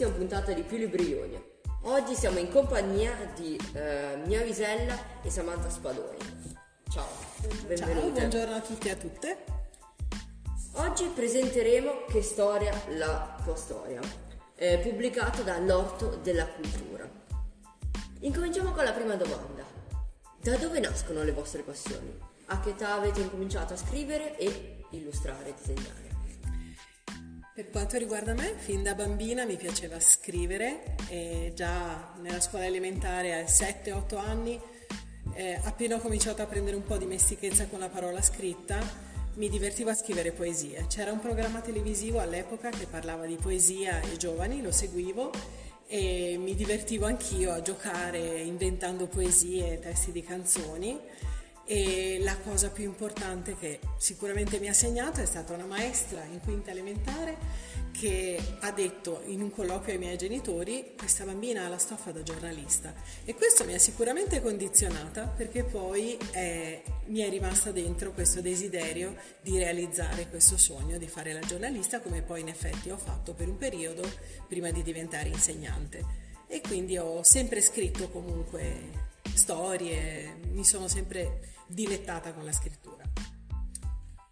nuovissima puntata di Più Librioni. Oggi siamo in compagnia di eh, Mia Visella e Samantha Spadoni. Ciao, benvenute. Ciao, buongiorno a tutti e a tutte. Oggi presenteremo Che storia la tua storia, eh, pubblicato dall'Orto della Cultura. Incominciamo con la prima domanda. Da dove nascono le vostre passioni? A che età avete incominciato a scrivere e illustrare, disegnare? Per quanto riguarda me, fin da bambina mi piaceva scrivere e già nella scuola elementare a 7-8 anni, eh, appena ho cominciato a prendere un po' di mestichezza con la parola scritta, mi divertivo a scrivere poesie. C'era un programma televisivo all'epoca che parlava di poesia e giovani, lo seguivo e mi divertivo anch'io a giocare inventando poesie e testi di canzoni e la cosa più importante che sicuramente mi ha segnato è stata una maestra in quinta elementare che ha detto in un colloquio ai miei genitori questa bambina ha la stoffa da giornalista e questo mi ha sicuramente condizionata perché poi eh, mi è rimasta dentro questo desiderio di realizzare questo sogno di fare la giornalista come poi in effetti ho fatto per un periodo prima di diventare insegnante. E quindi ho sempre scritto comunque storie, mi sono sempre dilettata con la scrittura.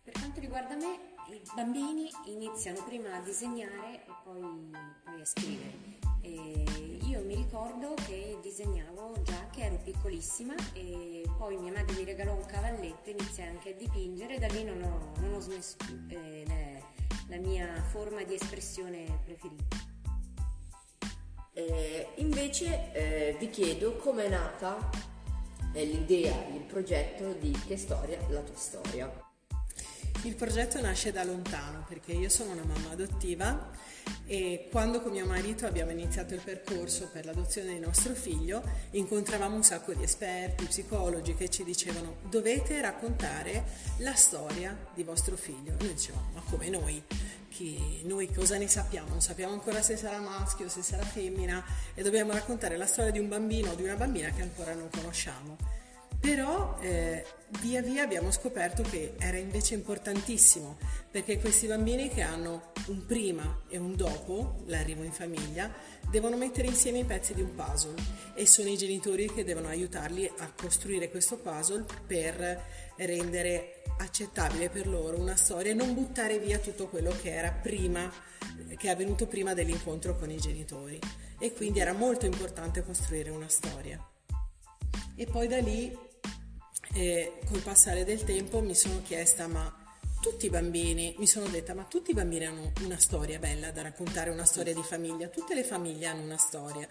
Per quanto riguarda me, i bambini iniziano prima a disegnare e poi, poi a scrivere. E io mi ricordo che disegnavo già che ero piccolissima e poi mia madre mi regalò un cavalletto e iniziai anche a dipingere e da lì non ho, non ho smesso eh, la, la mia forma di espressione preferita. Eh, invece eh, vi chiedo come è nata l'idea, il progetto di Che storia la tua storia. Il progetto nasce da lontano perché io sono una mamma adottiva e quando con mio marito abbiamo iniziato il percorso per l'adozione di nostro figlio incontravamo un sacco di esperti, psicologi che ci dicevano dovete raccontare la storia di vostro figlio. Noi dicevamo ma come noi? Chi, noi cosa ne sappiamo? Non sappiamo ancora se sarà maschio, se sarà femmina e dobbiamo raccontare la storia di un bambino o di una bambina che ancora non conosciamo. Però eh, via via abbiamo scoperto che era invece importantissimo perché questi bambini che hanno un prima e un dopo l'arrivo in famiglia devono mettere insieme i pezzi di un puzzle e sono i genitori che devono aiutarli a costruire questo puzzle per rendere accettabile per loro una storia e non buttare via tutto quello che era prima, che è avvenuto prima dell'incontro con i genitori. E quindi era molto importante costruire una storia. E poi da lì e col passare del tempo mi sono chiesta ma tutti i bambini, mi sono detta ma tutti i bambini hanno una storia bella da raccontare, una storia di famiglia, tutte le famiglie hanno una storia.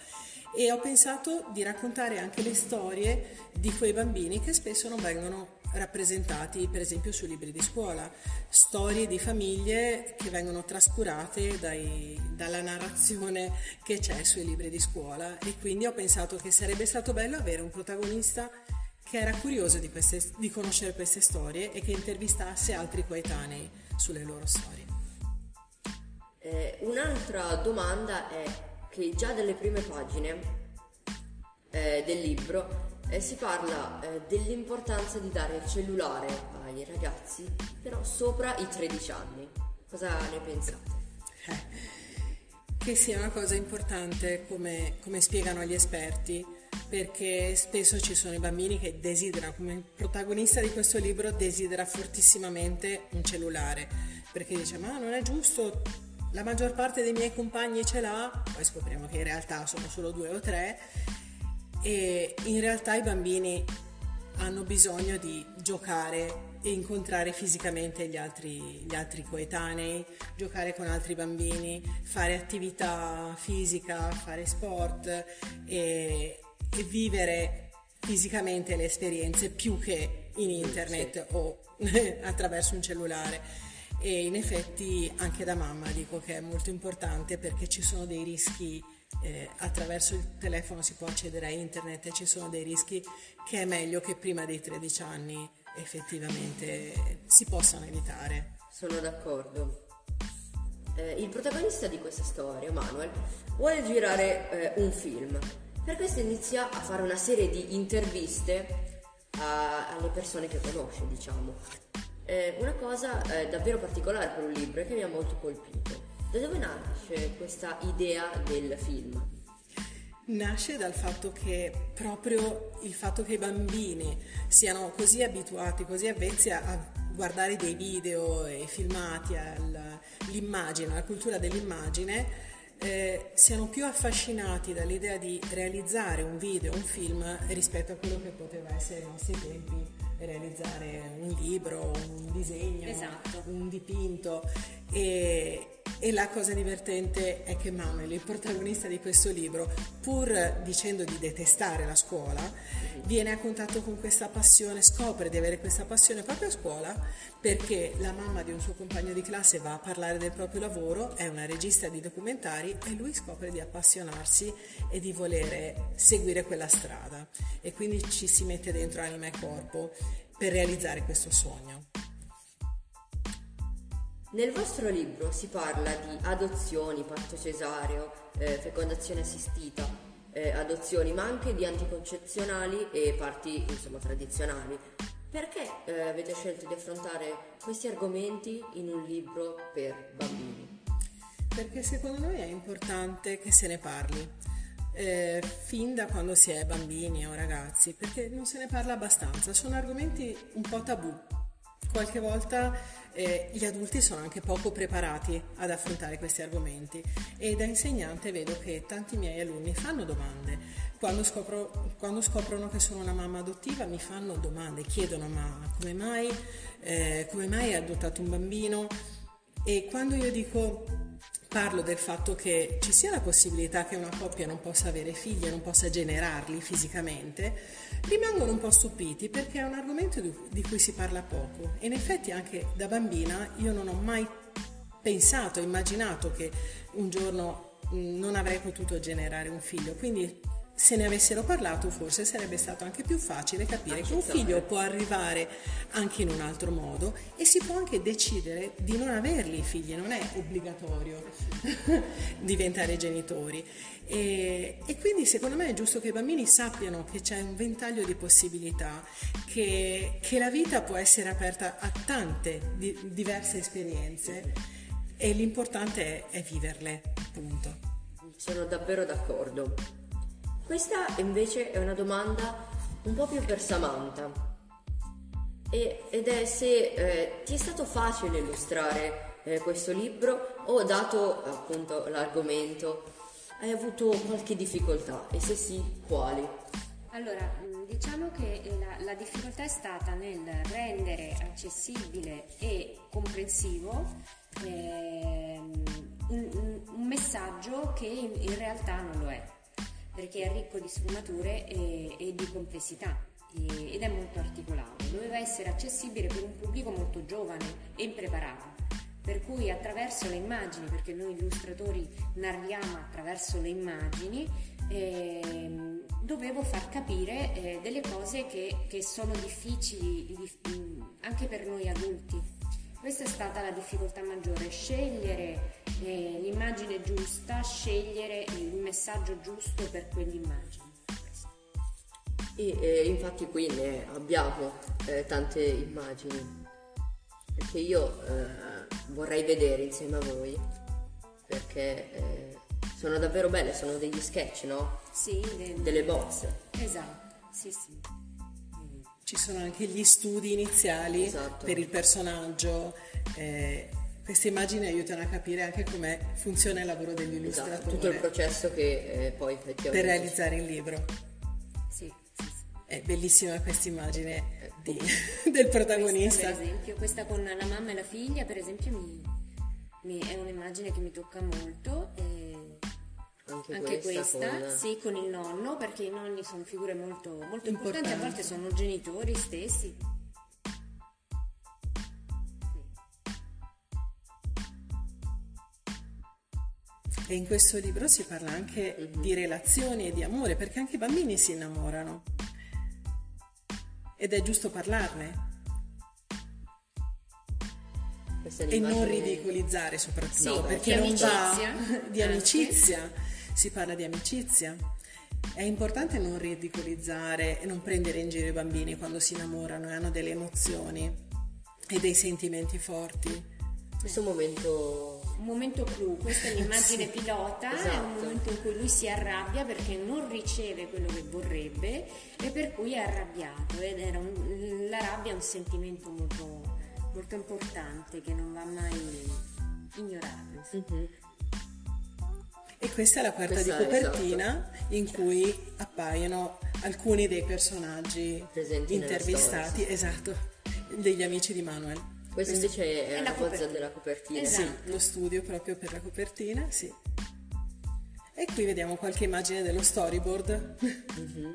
E ho pensato di raccontare anche le storie di quei bambini che spesso non vengono rappresentati per esempio sui libri di scuola, storie di famiglie che vengono trascurate dai, dalla narrazione che c'è sui libri di scuola. E quindi ho pensato che sarebbe stato bello avere un protagonista che era curioso di, queste, di conoscere queste storie e che intervistasse altri coetanei sulle loro storie. Eh, un'altra domanda è che già dalle prime pagine eh, del libro eh, si parla eh, dell'importanza di dare il cellulare ai ragazzi, però sopra i 13 anni. Cosa ne pensate? Eh, che sia una cosa importante come, come spiegano gli esperti perché spesso ci sono i bambini che desiderano, come il protagonista di questo libro, desidera fortissimamente un cellulare, perché dice ma non è giusto, la maggior parte dei miei compagni ce l'ha, poi scopriamo che in realtà sono solo due o tre, e in realtà i bambini hanno bisogno di giocare e incontrare fisicamente gli altri, gli altri, coetanei, giocare con altri bambini, fare attività fisica, fare sport e, e vivere fisicamente le esperienze più che in internet o attraverso un cellulare. E in effetti anche da mamma dico che è molto importante perché ci sono dei rischi eh, attraverso il telefono si può accedere a internet e ci sono dei rischi che è meglio che prima dei 13 anni effettivamente si possano evitare. Sono d'accordo. Eh, il protagonista di questa storia, Manuel, vuole girare eh, un film per questo inizia a fare una serie di interviste a, alle persone che conosce, diciamo. Eh, una cosa eh, davvero particolare per un libro che mi ha molto colpito. Da dove nasce questa idea del film? Nasce dal fatto che proprio il fatto che i bambini siano così abituati, così avvezzi a guardare dei video e filmati, all'immagine, alla cultura dell'immagine, eh, siano più affascinati dall'idea di realizzare un video, un film rispetto a quello che poteva essere ai nostri tempi realizzare un libro, un disegno, esatto. un dipinto e, e, la cosa divertente è che Manuel, il protagonista di questo libro, pur dicendo di detestare la scuola, viene a contatto con questa passione, scopre di avere questa passione proprio a scuola perché la mamma di un suo compagno di classe va a parlare del proprio lavoro, è una regista di documentari e lui scopre di appassionarsi e di volere seguire quella strada e quindi ci si mette dentro anima e corpo per realizzare questo sogno. Nel vostro libro si parla di adozioni, parto cesareo, eh, fecondazione assistita, eh, adozioni, ma anche di anticoncezionali e parti insomma tradizionali. Perché eh, avete scelto di affrontare questi argomenti in un libro per bambini? Perché secondo noi è importante che se ne parli. Eh, fin da quando si è bambini o ragazzi, perché non se ne parla abbastanza, sono argomenti un po' tabù. Qualche volta eh, gli adulti sono anche poco preparati ad affrontare questi argomenti e da insegnante vedo che tanti miei alunni fanno domande. Quando, scopro, quando scoprono che sono una mamma adottiva mi fanno domande, chiedono ma come mai, eh, come mai hai adottato un bambino? E quando io dico parlo del fatto che ci sia la possibilità che una coppia non possa avere figli e non possa generarli fisicamente, rimangono un po' stupiti perché è un argomento di cui si parla poco. E in effetti anche da bambina io non ho mai pensato, immaginato che un giorno non avrei potuto generare un figlio. Quindi se ne avessero parlato forse sarebbe stato anche più facile capire che un figlio può arrivare anche in un altro modo e si può anche decidere di non averli i figli, non è obbligatorio diventare genitori. E, e, quindi secondo me è giusto che i bambini sappiano che c'è un ventaglio di possibilità, che, che la vita può essere aperta a tante di, diverse esperienze e l'importante è, è viverle, punto. Sono davvero d'accordo. Questa invece è una domanda un po' più per Samantha. E, ed è se eh, ti è stato facile illustrare eh, questo libro o dato appunto l'argomento hai avuto qualche difficoltà? E se sì quali? Allora, mm, diciamo che la, la, difficoltà è stata nel rendere accessibile e comprensivo eh, un, un, messaggio che in, in realtà non lo è perché è ricco di sfumature e, e di complessità e, ed è molto articolato. Doveva essere accessibile per un pubblico molto giovane e impreparato. Per cui attraverso le immagini, perché noi illustratori narriamo attraverso le immagini, eh, dovevo far capire eh, delle cose che, che sono difficili anche per noi adulti questa è stata la difficoltà maggiore, scegliere eh, l'immagine giusta, scegliere il messaggio giusto per quell'immagine. E eh, infatti qui ne abbiamo eh, tante immagini, perché io eh, vorrei vedere insieme a voi, perché eh, sono davvero belle, sono degli sketch, no? Sì, de- delle bozze. Esatto, sì sì. Ci sono anche gli studi iniziali esatto. per il personaggio. Eh, queste immagini aiutano a capire anche come funziona il lavoro dell'illustratore. Esatto, tutto il processo che eh, poi effettivamente... Per realizzare il libro. Sì, sì, sì. È bellissima questa immagine di, del protagonista. Questa, per esempio, questa con la mamma e la figlia, per esempio, mi, mi, è un'immagine che mi tocca molto. E anche, anche questa, questa con... sì, con il nonno, perché i nonni sono figure molto, molto importanti, a volte sono genitori stessi. E in questo libro si parla anche mm-hmm. di relazioni e di amore, perché anche i bambini si innamorano. Ed è giusto parlarne. E non ridicolizzare soprattutto, sì, perché non va di amicizia si parla di amicizia. È importante non ridicolizzare e non prendere in giro i bambini quando si innamorano e hanno delle emozioni e dei sentimenti forti. Questo momento un momento clou, questa è l'immagine sì, pilota, esatto. è un esatto. momento in cui lui si arrabbia perché non riceve quello che vorrebbe e per cui è arrabbiato ed era un, la rabbia è un sentimento molto, molto importante che non va mai ignorato. Mm-hmm. E questa è la quarta questa di copertina esatto. in cui appaiono alcuni dei personaggi Presenti intervistati, esatto, degli amici di Manuel. Questo invece è, è la bozza della copertina. Esatto. Sì, lo studio proprio per la copertina, sì. E qui vediamo qualche immagine dello storyboard. Mm-hmm.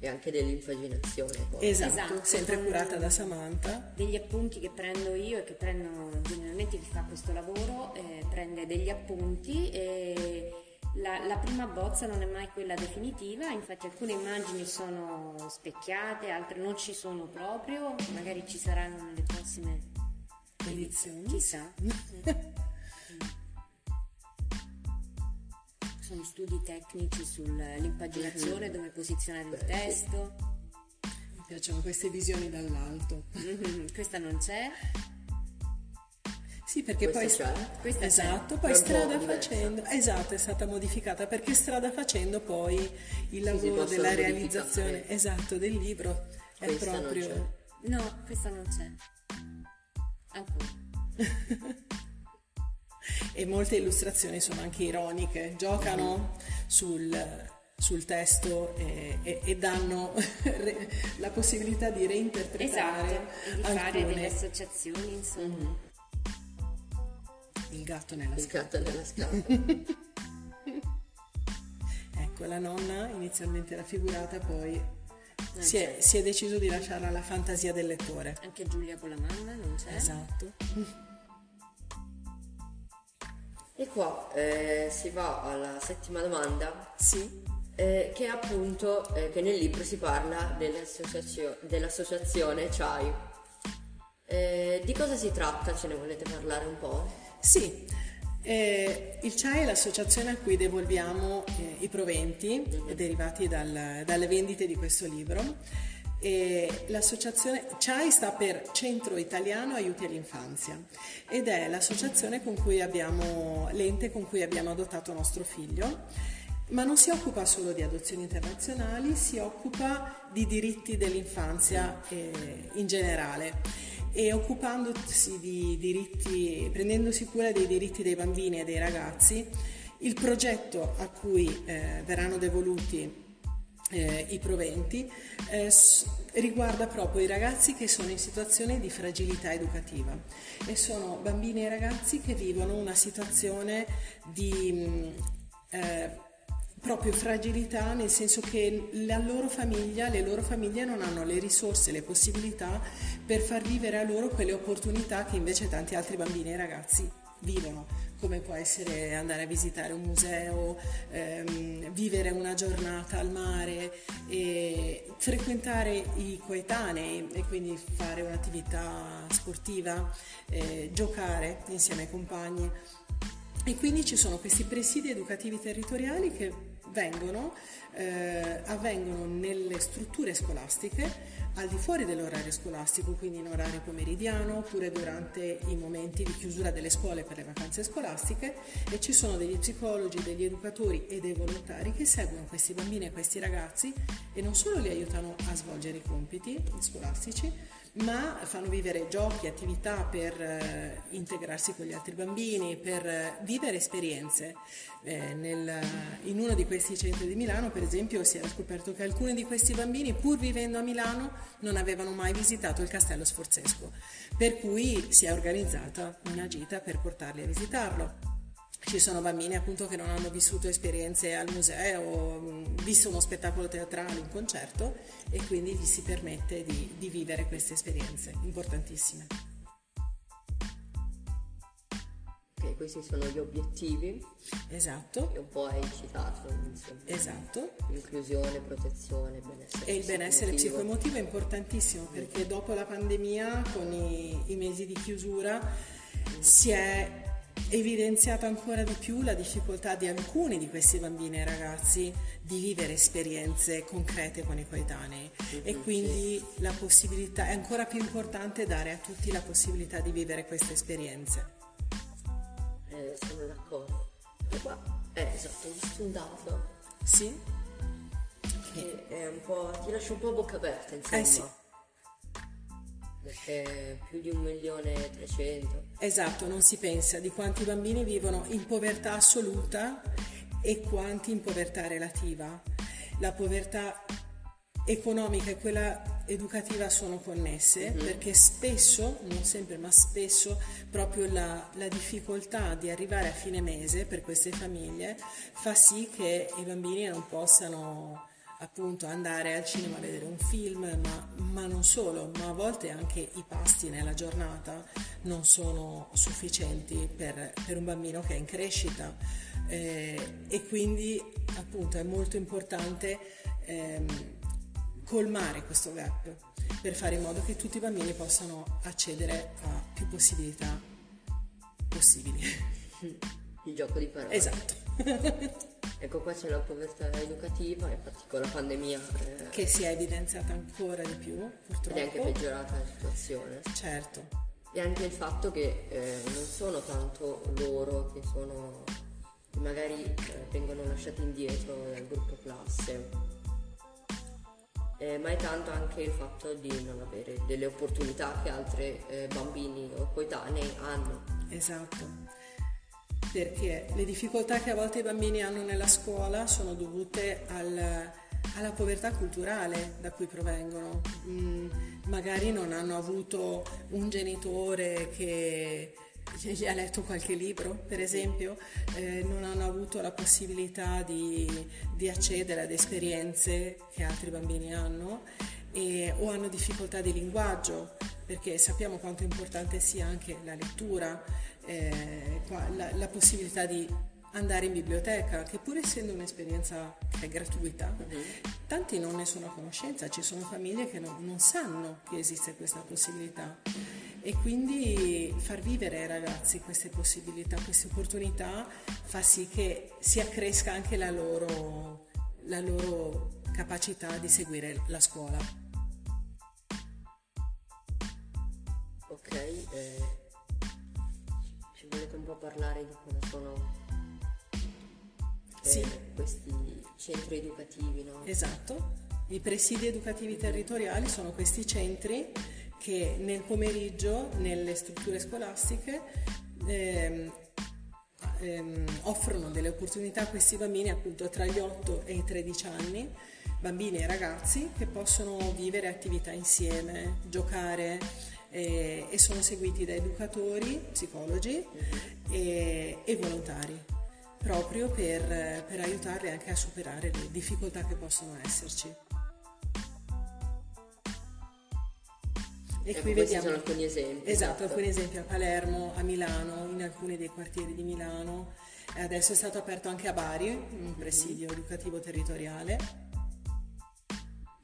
E anche dell'impaginazione. Poi. Esatto, esatto, sempre curata da Samantha. Degli appunti che prendo io e che prendo generalmente chi fa questo lavoro, eh, prende degli appunti e la, la, prima bozza non è mai quella definitiva, infatti alcune immagini sono specchiate, altre non ci sono proprio, magari ci saranno nelle prossime edizioni, chissà. sono studi tecnici sull'impaginazione, dove posizionare il testo. Mi piacciono queste visioni dall'alto. Questa non c'è. Sì, perché questa poi questa esatto, poi strada facendo, esatto, è stata modificata perché strada facendo poi il lavoro della realizzazione esatto del libro è questa proprio No, questa non c'è. Ancora. e molte illustrazioni sono anche ironiche, giocano sul, sul testo e, e, e, danno la possibilità di reinterpretare esatto, di fare delle associazioni, insomma. Mm-hmm. Il gatto nella Il scatola. gatto nella scatola. ecco, la nonna inizialmente raffigurata, poi si è, si è, deciso di lasciarla alla fantasia del lettore. Anche Giulia con la mamma non c'è? Esatto. E qua eh, si va alla settima domanda. Sì. Eh, che appunto eh, che nel libro si parla dell'associazio- dell'associazione CHAI. Eh, di cosa si tratta? Ce ne volete parlare un po'? Sì, eh, il CHAI è l'associazione a cui devolviamo eh, i proventi derivati dal, dalle vendite di questo libro. E l'associazione CHAI sta per Centro Italiano Aiuti all'Infanzia ed è l'associazione con cui abbiamo, l'ente con cui abbiamo adottato nostro figlio, ma non si occupa solo di adozioni internazionali, si occupa di diritti dell'infanzia eh, in generale. E occupandosi di diritti, prendendosi cura dei diritti dei bambini e dei ragazzi, il progetto a cui eh, verranno devoluti eh, i proventi eh, riguarda proprio i ragazzi che sono in situazione di fragilità educativa e sono bambini e ragazzi che vivono una situazione di mm, eh, proprio fragilità nel senso che la loro famiglia, le loro famiglie non hanno le risorse, le possibilità per far vivere a loro quelle opportunità che invece tanti altri bambini e ragazzi vivono, come può essere andare a visitare un museo, ehm, vivere una giornata al mare, frequentare i coetanei e quindi fare un'attività sportiva, eh, giocare insieme ai compagni. E quindi ci sono questi presidi educativi territoriali che vengono, eh, avvengono nelle strutture scolastiche al di fuori dell'orario scolastico, quindi in orario pomeridiano oppure durante i momenti di chiusura delle scuole per le vacanze scolastiche e ci sono degli psicologi, degli educatori e dei volontari che seguono questi bambini e questi ragazzi e non solo li aiutano a svolgere i compiti scolastici, ma fanno vivere giochi, attività per eh, integrarsi con gli altri bambini, per eh, vivere esperienze. Eh, nel, in uno di questi centri di Milano, per esempio, si era scoperto che alcuni di questi bambini, pur vivendo a Milano, non avevano mai visitato il castello sforzesco, per cui si è organizzata una gita per portarli a visitarlo. Ci sono bambini appunto che non hanno vissuto esperienze al museo, visto uno spettacolo teatrale, un concerto e quindi gli si permette di, di vivere queste esperienze importantissime. Ok, questi sono gli obiettivi. Esatto. Che un po' hai citato. Insomma. Esatto. Inclusione, protezione, benessere. E il benessere psicoemotivo è importantissimo perché dopo la pandemia, con i, i mesi di chiusura, si è evidenziato ancora di più la difficoltà di alcuni di questi bambini e ragazzi di vivere esperienze concrete con i coetanei e quindi la possibilità è ancora più importante dare a tutti la possibilità di vivere queste esperienze. Eh, sono d'accordo. E qua, eh, esatto, ho visto un dato. Sì. Che è un po', ti lascia un po' a bocca aperta, insomma. Eh sì perché più di un milione e trecento. Esatto, non si pensa di quanti bambini vivono in povertà assoluta e quanti in povertà relativa. La povertà economica e quella educativa sono connesse mm-hmm. perché spesso, non sempre ma spesso, proprio la, la, difficoltà di arrivare a fine mese per queste famiglie fa sì che i bambini non possano appunto andare al cinema a vedere un film, ma, ma, non solo, ma a volte anche i pasti nella giornata non sono sufficienti per, per un bambino che è in crescita eh, e quindi appunto è molto importante ehm, colmare questo gap per fare in modo che tutti i bambini possano accedere a più possibilità possibili. Il gioco di parole. Esatto. Ecco qua c'è la povertà educativa, infatti con la pandemia... Eh, che si è evidenziata ancora di più, purtroppo. Ed è anche peggiorata la situazione. Certo. E anche il fatto che eh, non sono tanto loro che sono... che magari eh, vengono lasciati indietro dal gruppo classe, eh, ma è tanto anche il fatto di non avere delle opportunità che altri eh, bambini o coetanei hanno. Esatto perché le difficoltà che a volte i bambini hanno nella scuola sono dovute al, alla povertà culturale da cui provengono. Mm, magari non hanno avuto un genitore che gli ha letto qualche libro, per esempio, eh, non hanno avuto la possibilità di, di, accedere ad esperienze che altri bambini hanno e, o hanno difficoltà di linguaggio, perché sappiamo quanto importante sia anche la lettura eh, la, la, possibilità di andare in biblioteca, che pur essendo un'esperienza che è gratuita, mm-hmm. tanti non ne sono a conoscenza, ci sono famiglie che non, non sanno che esiste questa possibilità e quindi far vivere ai ragazzi queste possibilità, queste opportunità fa sì che si accresca anche la loro, la loro capacità di seguire la scuola. Ok, eh, un po' parlare di cosa sono eh, sì. questi centri educativi, no? Esatto. I presidi educativi territoriali sono questi centri che nel pomeriggio nelle strutture scolastiche ehm, ehm, offrono delle opportunità a questi bambini appunto tra gli 8 e i 13 anni, bambini e ragazzi che possono vivere attività insieme, giocare, eh, e sono seguiti da educatori, psicologi e, e volontari proprio per, per, aiutarli anche a superare le difficoltà che possono esserci. E ecco, qui vediamo sono alcuni esempi. Esatto, esatto, alcuni esempi a Palermo, a Milano, in alcuni dei quartieri di Milano. Adesso è stato aperto anche a Bari, un presidio mm-hmm. educativo territoriale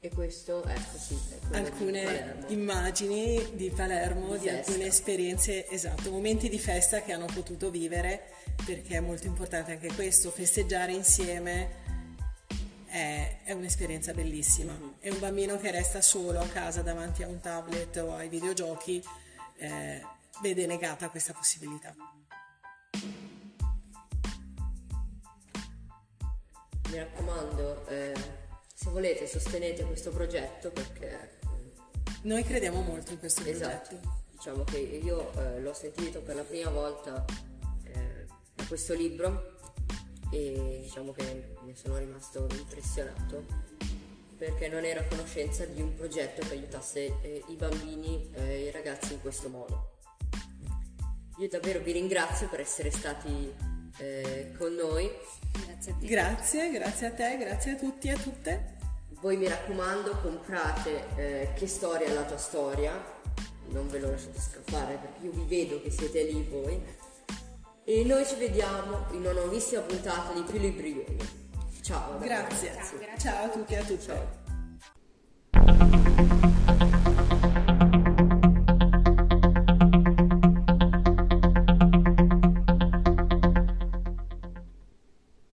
e questo, ecco sì, alcune immagini di Palermo, di, di alcune esperienze, esatto, momenti di festa che hanno potuto vivere, perché è molto importante anche questo, festeggiare insieme è, è un'esperienza bellissima. Mm-hmm. E un bambino che resta solo a casa davanti a un tablet o ai videogiochi eh, vede negata questa possibilità. Mi raccomando, eh se volete sostenete questo progetto perché... Noi crediamo molto in questo esatto. progetto. Diciamo che io eh, l'ho sentito per la prima volta eh, da questo libro e diciamo che ne sono rimasto impressionato perché non ero a conoscenza di un progetto che aiutasse eh, i bambini e i ragazzi in questo modo. Io davvero vi ringrazio per essere stati eh, con noi. Grazie a te. Grazie, grazie a te, grazie a tutti e a tutte. Voi mi raccomando comprate eh, Che storia è la tua storia, non ve lo lasciate scappare perché io vi vedo che siete lì voi. E noi ci vediamo in una nuovissima puntata di Più Libri Ciao. Grazie. Ciao, grazie. Ciao a tutti e a tutte. Ciao.